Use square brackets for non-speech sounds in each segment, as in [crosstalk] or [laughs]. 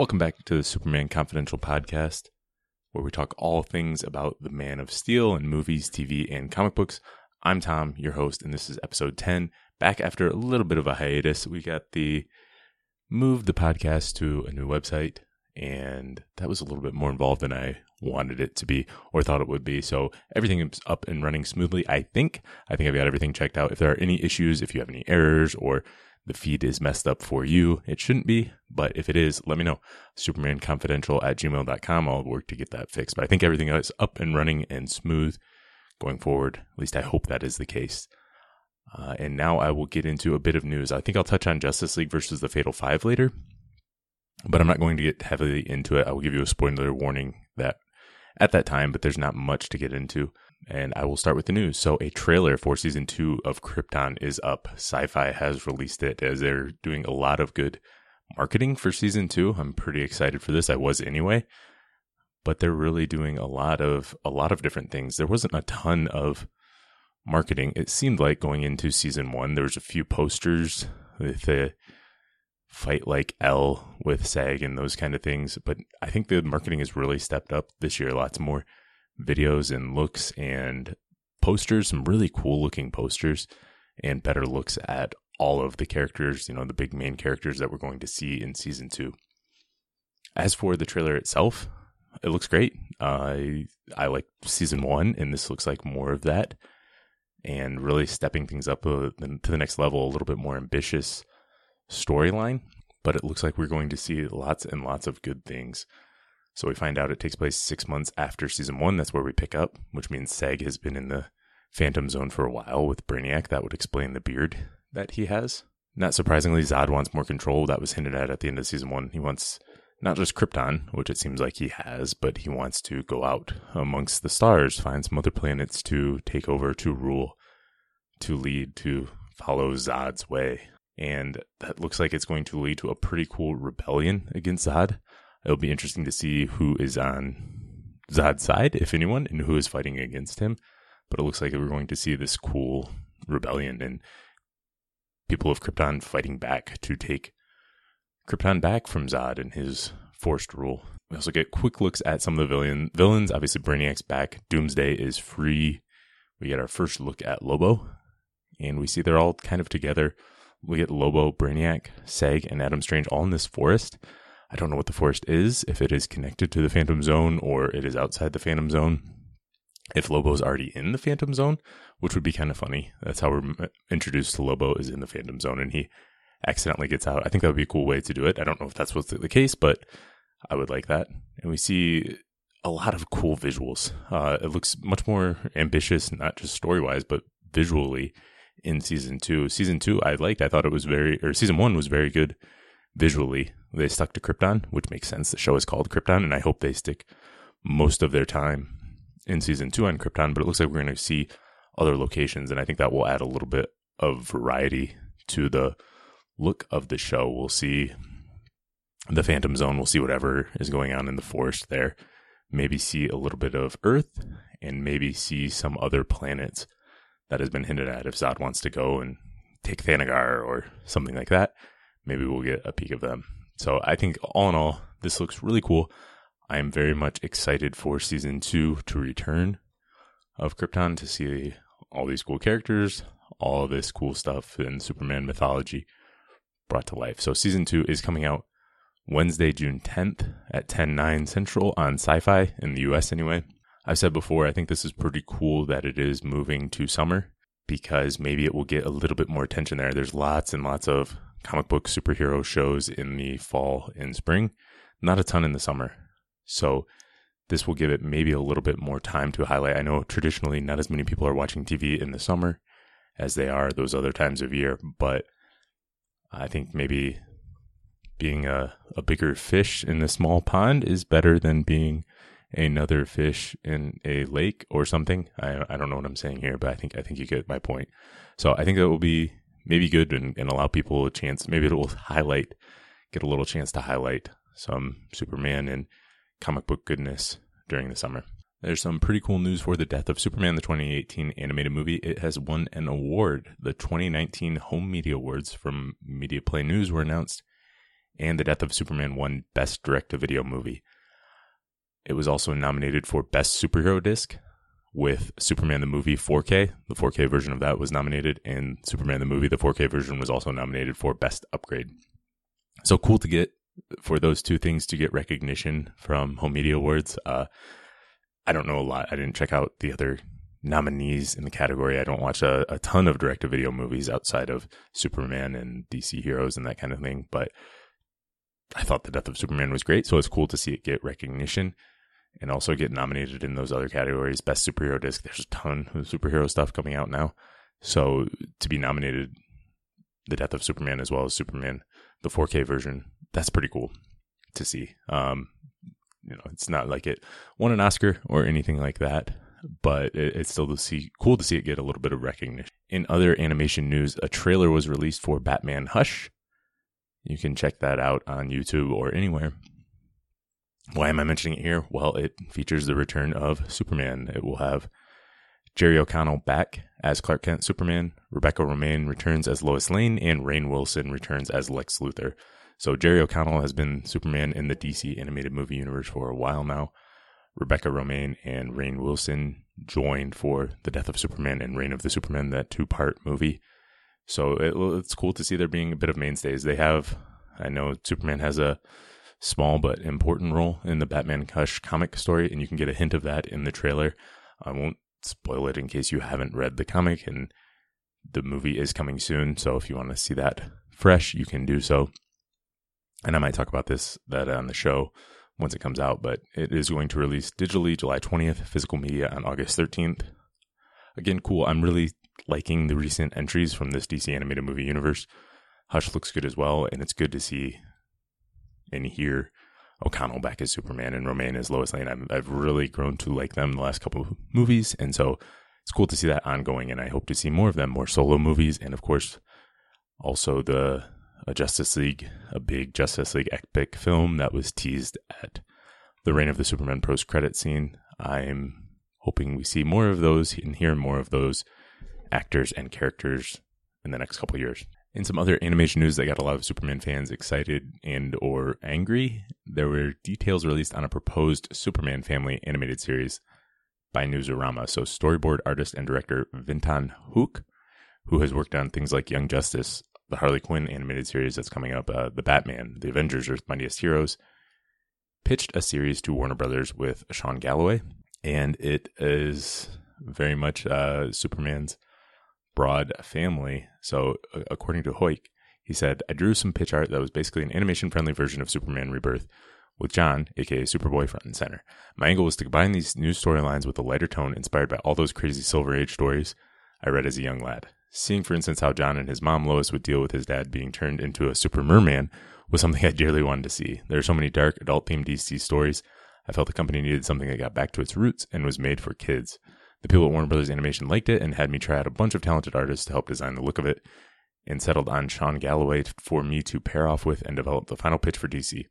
Welcome back to the Superman Confidential podcast, where we talk all things about the Man of Steel and movies, TV, and comic books. I'm Tom, your host, and this is episode 10. Back after a little bit of a hiatus, we got the moved the podcast to a new website, and that was a little bit more involved than I wanted it to be or thought it would be. So everything is up and running smoothly. I think. I think I've got everything checked out. If there are any issues, if you have any errors or the feed is messed up for you, it shouldn't be. But if it is, let me know. SupermanConfidential at gmail.com. I'll work to get that fixed. But I think everything is up and running and smooth going forward. At least I hope that is the case. Uh, and now I will get into a bit of news. I think I'll touch on Justice League versus the Fatal Five later, but I'm not going to get heavily into it. I will give you a spoiler warning that at that time, but there's not much to get into. And I will start with the news. So, a trailer for season two of Krypton is up. Syfy has released it as they're doing a lot of good marketing for season two. I'm pretty excited for this. I was anyway. But they're really doing a lot of a lot of different things. There wasn't a ton of marketing. It seemed like going into season one, there was a few posters with the fight like L with Seg and those kind of things. But I think the marketing has really stepped up this year. Lots more videos and looks and posters, some really cool looking posters, and better looks at all of the characters, you know, the big main characters that we're going to see in season two. As for the trailer itself, it looks great. Uh, I I like season one, and this looks like more of that, and really stepping things up to the next level, a little bit more ambitious storyline. But it looks like we're going to see lots and lots of good things. So we find out it takes place six months after season one. That's where we pick up, which means Seg has been in the Phantom Zone for a while with Brainiac. That would explain the beard that he has. Not surprisingly, Zod wants more control. That was hinted at at the end of season one. He wants not just Krypton, which it seems like he has, but he wants to go out amongst the stars, find some other planets to take over, to rule, to lead, to follow Zod's way. And that looks like it's going to lead to a pretty cool rebellion against Zod. It'll be interesting to see who is on Zod's side, if anyone, and who is fighting against him. But it looks like we're going to see this cool rebellion and people of Krypton fighting back to take Krypton back from Zod and his forced rule. We also get quick looks at some of the villain villains. Obviously, Brainiac's back. Doomsday is free. We get our first look at Lobo, and we see they're all kind of together. We get Lobo, Brainiac, Seg, and Adam Strange all in this forest. I don't know what the forest is, if it is connected to the Phantom Zone or it is outside the Phantom Zone. If Lobo's already in the Phantom Zone, which would be kind of funny. That's how we're introduced to Lobo is in the Phantom Zone, and he accidentally gets out. I think that would be a cool way to do it. I don't know if that's what's the case, but I would like that. And we see a lot of cool visuals. Uh, it looks much more ambitious, not just story wise, but visually in season two. Season two, I liked. I thought it was very, or season one was very good visually. They stuck to Krypton, which makes sense. The show is called Krypton, and I hope they stick most of their time in season two on Krypton. But it looks like we're going to see other locations, and I think that will add a little bit of variety to the look of the show. We'll see the Phantom Zone. We'll see whatever is going on in the forest there. Maybe see a little bit of Earth, and maybe see some other planets that has been hinted at. If Zod wants to go and take Thanagar or something like that, maybe we'll get a peek of them. So I think all in all, this looks really cool. I am very much excited for season two to return of Krypton to see all these cool characters, all this cool stuff in Superman mythology brought to life. So season two is coming out Wednesday, June 10th at 10, 9 central on Syfy in the US anyway. I've said before, I think this is pretty cool that it is moving to summer because maybe it will get a little bit more attention there. There's lots and lots of comic book superhero shows in the fall and spring, not a ton in the summer. So this will give it maybe a little bit more time to highlight. I know traditionally not as many people are watching TV in the summer as they are those other times of year, but I think maybe being a, a bigger fish in a small pond is better than being another fish in a lake or something. I I don't know what I'm saying here, but I think I think you get my point. So I think that will be maybe good and, and allow people a chance. Maybe it will highlight, get a little chance to highlight some Superman and comic book goodness during the summer. There's some pretty cool news for the death of Superman, the 2018 animated movie. It has won an award. The 2019 Home Media Awards from Media Play News were announced, and The Death of Superman won Best Direct to Video Movie. It was also nominated for Best Superhero Disc, with Superman the movie 4K. The 4K version of that was nominated, and Superman the movie, the 4K version, was also nominated for Best Upgrade. So cool to get for those two things to get recognition from Home Media Awards. Uh, I don't know a lot. I didn't check out the other nominees in the category. I don't watch a, a ton of direct to video movies outside of Superman and DC Heroes and that kind of thing, but I thought The Death of Superman was great. So it's cool to see it get recognition and also get nominated in those other categories. Best superhero disc. There's a ton of superhero stuff coming out now. So to be nominated, The Death of Superman as well as Superman, the 4K version, that's pretty cool to see. Um, you know, it's not like it won an Oscar or anything like that, but it, it's still to see cool to see it get a little bit of recognition. In other animation news, a trailer was released for Batman Hush. You can check that out on YouTube or anywhere. Why am I mentioning it here? Well, it features the return of Superman. It will have Jerry O'Connell back as Clark Kent Superman, Rebecca Romijn returns as Lois Lane, and Rainn Wilson returns as Lex Luthor. So Jerry O'Connell has been Superman in the DC animated movie universe for a while now. Rebecca Romijn and Rainn Wilson joined for The Death of Superman and Reign of the Superman, that two part movie. So it, it's cool to see there being a bit of mainstays. They have, I know Superman has a small but important role in the Batman Hush comic story, and you can get a hint of that in the trailer. I won't spoil it in case you haven't read the comic, and the movie is coming soon. So if you want to see that fresh, you can do so. And I might talk about this that on the show once it comes out, but it is going to release digitally July 20th, physical media on August 13th. Again, cool. I'm really liking the recent entries from this DC animated movie universe. Hush looks good as well, and it's good to see and hear O'Connell back as Superman and Romijn as Lois Lane. i have really grown to like them the last couple of movies, and so it's cool to see that ongoing. And I hope to see more of them, more solo movies, and of course, also the a Justice League, a big Justice League epic film that was teased at the Reign of the Superman post credit scene. I'm hoping we see more of those and hear more of those actors and characters in the next couple years. In some other animation news that got a lot of Superman fans excited and or angry, there were details released on a proposed Superman family animated series by Newsarama. So storyboard artist and director Vinton Heuck, who has worked on things like Young Justice, the Harley Quinn animated series that's coming up, uh, the Batman, the Avengers, Earth's Mightiest Heroes, pitched a series to Warner Brothers with Sean Galloway, and it is very much uh, Superman's broad family. So, according to Heuck, he said, I drew some pitch art that was basically an animation friendly version of Superman Rebirth with John, aka Superboy, front and center. My angle was to combine these new storylines with a lighter tone inspired by all those crazy Silver Age stories I read as a young lad. Seeing, for instance, how John and his mom Lois would deal with his dad being turned into a super merman was something I dearly wanted to see. There are so many dark, adult themed DC stories. I felt the company needed something that got back to its roots and was made for kids. The people at Warner Brothers Animation liked it and had me try out a bunch of talented artists to help design the look of it, and settled on Sean Galloway for me to pair off with and develop the final pitch for DC.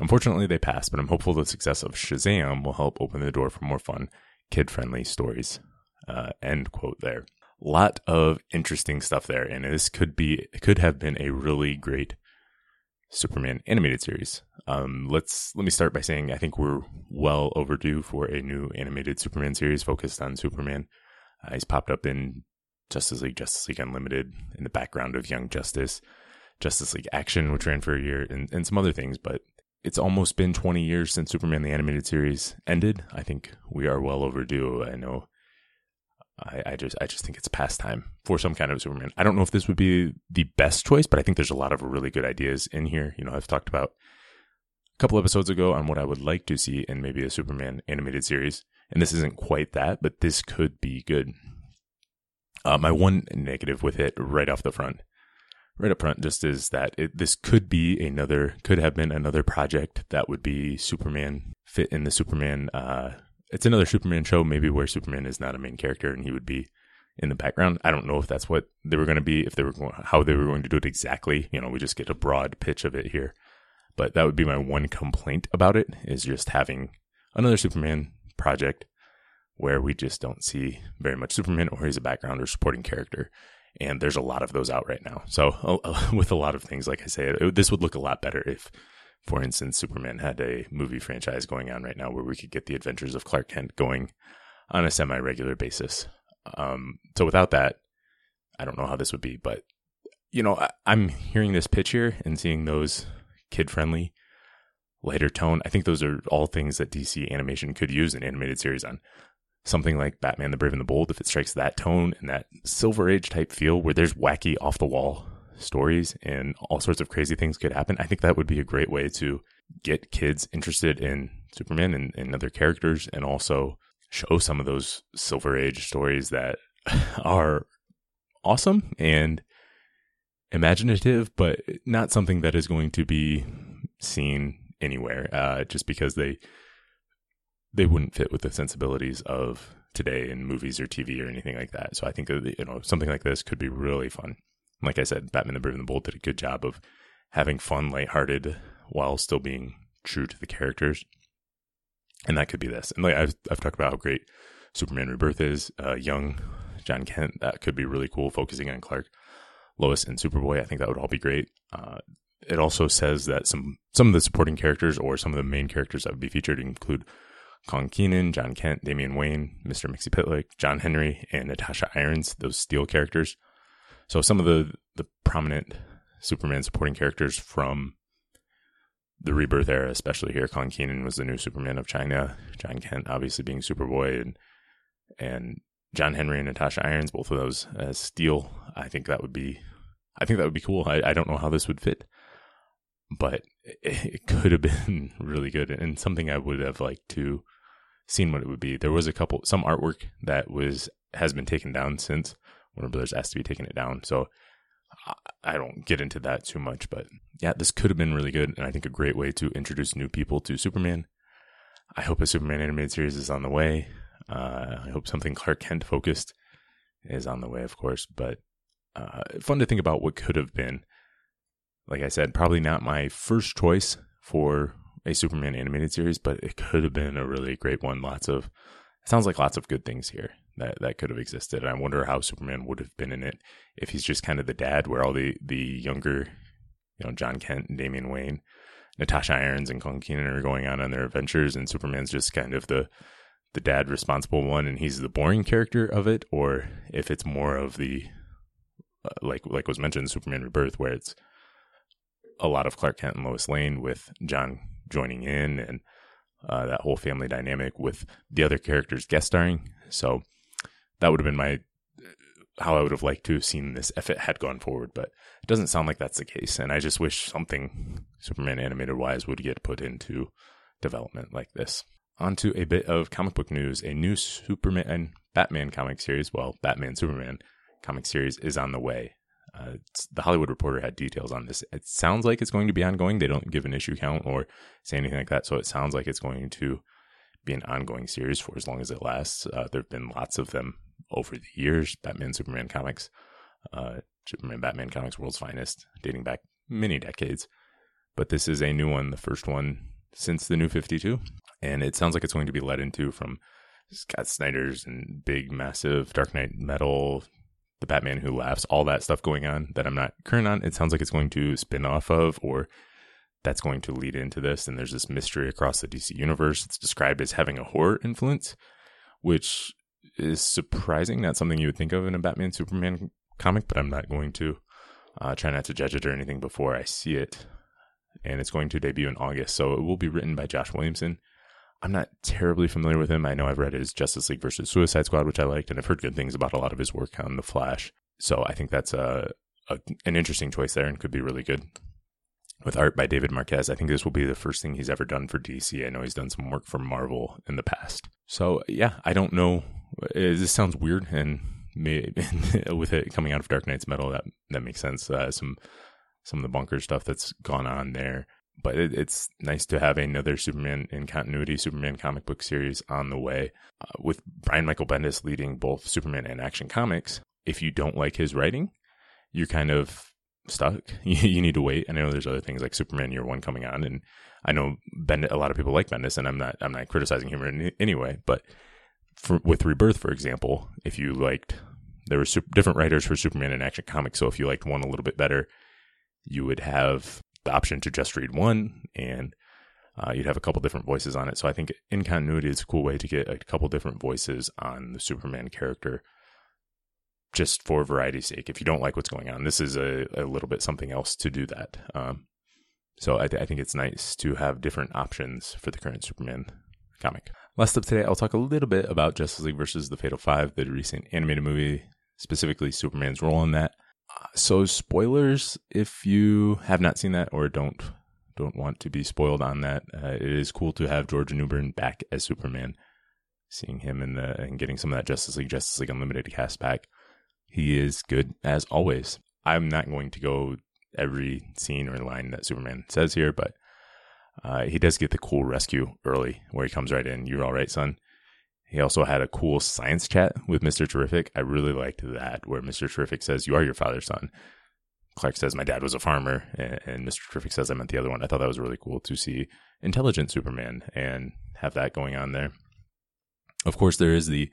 Unfortunately, they passed, but I'm hopeful the success of Shazam will help open the door for more fun, kid friendly stories. Uh, end quote there. Lot of interesting stuff there, and this could be could have been a really great Superman animated series. Um, let's let me start by saying I think we're well overdue for a new animated Superman series focused on Superman. Uh, he's popped up in Justice League, Justice League Unlimited, in the background of Young Justice, Justice League Action, which ran for a year, and, and some other things. But it's almost been 20 years since Superman the animated series ended. I think we are well overdue. I know I, I, just I just think it's past time for some kind of Superman. I don't know if this would be the best choice, but I think there's a lot of really good ideas in here. You know, I've talked about a couple episodes ago on what I would like to see in maybe a Superman animated series, and this isn't quite that, but this could be good. Uh, my one negative with it right off the front, right up front, just is that it, this could be another, could have been another project that would be Superman fit in the Superman uh, it's another Superman show, maybe where Superman is not a main character and he would be in the background. I don't know if that's what they were going to be, if they were going, how they were going to do it exactly. You know, we just get a broad pitch of it here. But that would be my one complaint about it is just having another Superman project where we just don't see very much Superman or he's a background or supporting character. And there's a lot of those out right now. So, uh, [laughs] with a lot of things, like I say, it, this would look a lot better if, for instance, Superman had a movie franchise going on right now where we could get the adventures of Clark Kent going on a semi regular basis. Um, so, without that, I don't know how this would be, but you know, I, I'm hearing this pitch here and seeing those kid friendly, lighter tone. I think those are all things that DC animation could use an animated series on. Something like Batman the Brave and the Bold, if it strikes that tone and that Silver Age type feel where there's wacky off the wall stories and all sorts of crazy things could happen, I think that would be a great way to get kids interested in Superman and, and other characters and also show some of those Silver Age stories that [laughs] are awesome and imaginative, but not something that is going to be seen anywhere. Uh, just because they they wouldn't fit with the sensibilities of today in movies or TV or anything like that. So I think you know something like this could be really fun. Like I said, Batman the Brave and the Bold did a good job of having fun, lighthearted, while still being true to the characters. And that could be this. And like I've I've talked about how great Superman Rebirth is. Uh, young Jon Kent that could be really cool, focusing on Clark. Lois and Superboy. I think that would all be great. Uh, it also says that some some of the supporting characters or some of the main characters that would be featured include Kong Kenan, Jon Kent, Damian Wayne, Mr. Mxyzptlk, John Henry, and Natasha Irons, those Steel characters. So some of the the prominent Superman supporting characters from the rebirth era, especially here. Kong Kenan was the new Superman of China. Jon Kent, obviously being Superboy, and and John Henry and Natasha Irons, both of those as Steel. I think that would be I think that would be cool. I, I don't know how this would fit, but it, [laughs] it could have been [laughs] really good and something I would have liked to seen what it would be. There was a couple, some artwork that was has been taken down since Warner Brothers asked to be taking it down. So I, don't get into that too much, but yeah, this could have been really good, and I think a great way to introduce new people to Superman. I hope a Superman animated series is on the way. Uh, I hope something Clark Kent focused is on the way, of course, but uh, fun to think about what could have been. Like I said, probably not my first choice for a Superman animated series, but it could have been a really great one. Lots of sounds like lots of good things here that that could have existed. And I wonder how Superman would have been in it if he's just kind of the dad, where all the the younger, you know, Jon Kent and Damian Wayne, Natasha Irons and Kong Kenan are going on on their adventures, and Superman's just kind of the the dad responsible one, and he's the boring character of it, or if it's more of the uh, like like was mentioned Superman Rebirth, where it's a lot of Clark Kent and Lois Lane with John joining in and uh, that whole family dynamic with the other characters guest starring. So that would have been my how I would have liked to have seen this if it had gone forward, but it doesn't sound like that's the case. And I just wish something Superman animated wise would get put into development like this. Onto a bit of comic book news. A new Superman and Batman comic series, well, Batman Superman comic series is on the way. Uh, the Hollywood Reporter had details on this. It sounds like it's going to be ongoing. They don't give an issue count or say anything like that. So it sounds like it's going to be an ongoing series for as long as it lasts. Uh, there have been lots of them over the years Batman, Superman comics, uh, Superman, Batman comics, World's Finest, dating back many decades. But this is a new one, the first one since the new 52. And it sounds like it's going to be led into from Scott Snyder's and big, massive Dark Knight metal the Batman Who Laughs, all that stuff going on that I'm not current on. It sounds like it's going to spin off of, or that's going to lead into this. And there's this mystery across the DC universe. It's described as having a horror influence, which is surprising. Not something you would think of in a Batman Superman comic, but I'm not going to uh, try not to judge it or anything before I see it. And it's going to debut in August. So it will be written by Josh Williamson. I'm not terribly familiar with him. I know I've read his Justice League versus Suicide Squad, which I liked, and I've heard good things about a lot of his work on The Flash. So I think that's a, a an interesting choice there and could be really good. With art by David Marquez, I think this will be the first thing he's ever done for DC. I know he's done some work for Marvel in the past. So yeah, I don't know. Uh, this sounds weird, and [laughs] with it coming out of Dark Nights Metal, that that makes sense. Uh, some some of the bunker stuff that's gone on there but it, it's nice to have another Superman in continuity Superman comic book series on the way uh, with Brian Michael Bendis leading both Superman and Action Comics. If you don't like his writing, you're kind of stuck. [laughs] you need to wait. I know there's other things like Superman Year One coming on, and I know Bendis, a lot of people like Bendis, and I'm not I'm not criticizing him in any way, but for, with Rebirth, for example, if you liked there were super, different writers for Superman and Action Comics. So if you liked one a little bit better, you would have the option to just read one, and uh, you'd have a couple different voices on it. So I think in continuity, it's a cool way to get a couple different voices on the Superman character, just for variety's sake. If you don't like what's going on, this is a, a little bit something else to do that. Um, so I, th- I think it's nice to have different options for the current Superman comic. Last up today, I'll talk a little bit about Justice League versus the Fatal Five, the recent animated movie, specifically Superman's role in that. Uh, so, spoilers if you have not seen that or don't don't want to be spoiled on that. Uh, it is cool to have George Newbern back as Superman. Seeing him in the and getting some of that Justice League Justice League Unlimited cast back, he is good as always. I'm not going to go every scene or line that Superman says here, but uh, he does get the cool rescue early where he comes right in. You're all right, son. He also had a cool science chat with Mr. Terrific. I really liked that, where Mr. Terrific says, You are your father's son. Clark says, My dad was a farmer. And, Mr. Terrific says, I meant the other one. I thought that was really cool to see intelligent Superman and have that going on there. Of course, there is the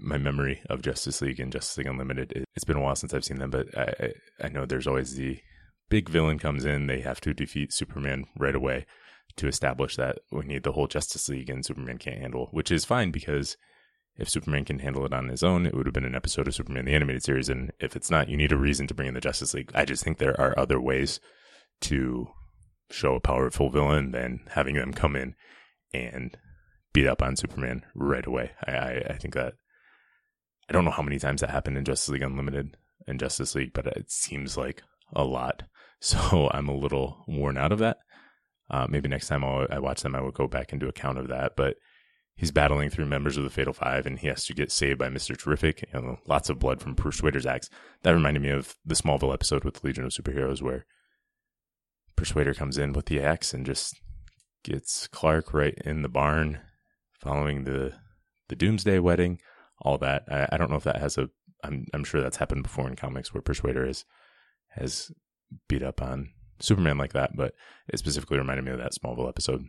my memory of Justice League and Justice League Unlimited. It's been a while since I've seen them, but I, I know there's always the big villain comes in. They have to defeat Superman right away to establish that we need the whole Justice League and Superman can't handle, which is fine because if Superman can handle it on his own, it would have been an episode of Superman the animated series. And if it's not, you need a reason to bring in the Justice League. I just think there are other ways to show a powerful villain than having them come in and beat up on Superman right away. I, I, I think that I don't know how many times that happened in Justice League Unlimited and Justice League, but it seems like a lot. [laughs] So I'm a little worn out of that. Uh, maybe next time I'll, I watch them, I will go back and do a count of that. But he's battling through members of the Fatal Five, and he has to get saved by Mister Terrific. You know, lots of blood from Persuader's axe. That reminded me of the Smallville episode with the Legion of Superheroes, where Persuader comes in with the axe and just gets Clark right in the barn, following the the Doomsday wedding. All that. I, I don't know if that has a. I'm I'm sure that's happened before in comics where Persuader is has beat up on Superman like that, but it specifically reminded me of that Smallville episode.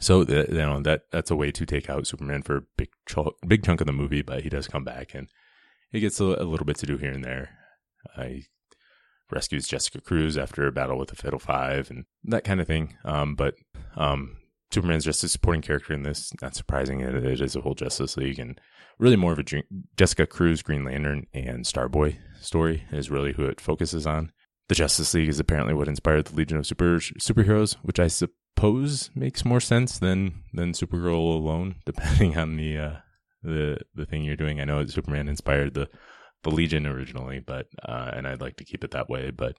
So you know that that's a way to take out Superman for a big ch- big chunk of the movie, but he does come back and he gets a, a little bit to do here and there. Uh, he rescues Jessica Cruz after a battle with the Fatal Five and that kind of thing. Um, but um, Superman's just a supporting character in this. Not surprising, it, it is a whole Justice League and really more of a Jessica Cruz, Green Lantern, and Starboy story is really who it focuses on. The Justice League is apparently what inspired the Legion of Super superheroes, which I suppose makes more sense than than Supergirl alone, [laughs] depending on the uh, the the thing you're doing. I know Superman inspired the the Legion originally, but uh, and I'd like to keep it that way. But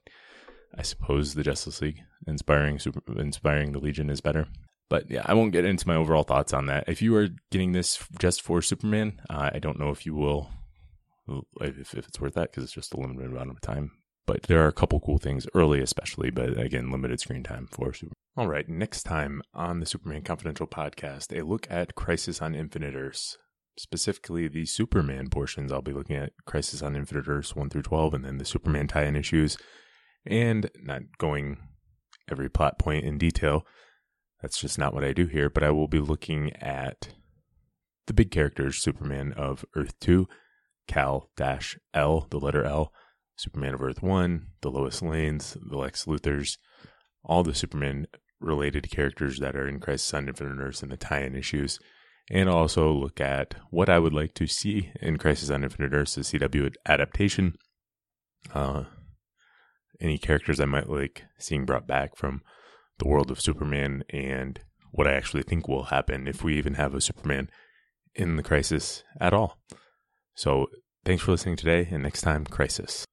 I suppose the Justice League inspiring super inspiring the Legion is better. But yeah, I won't get into my overall thoughts on that. If you are getting this just for Superman, uh, I don't know if you will, if, if it's worth that because it's just a limited amount of time. But there are a couple cool things early, especially, but again, limited screen time for Superman. All right, next time on the Superman Confidential podcast, a look at Crisis on Infinite Earths. Specifically, the Superman portions. I'll be looking at Crisis on Infinite Earths 1 through 12, and then the Superman tie in issues, and not going every plot point in detail. That's just not what I do here, but I will be looking at the big characters Superman of Earth 2, Kal L, the letter L, Superman of Earth 1, the Lois Lanes, the Lex Luthors, all the Superman related characters that are in Crisis on Infinite Earths and the tie in issues. And also look at what I would like to see in Crisis on Infinite Earths, the CW adaptation. Uh, any characters I might like seeing brought back from the world of Superman and what I actually think will happen if we even have a Superman in the crisis at all. So, thanks for listening today, and next time, Crisis.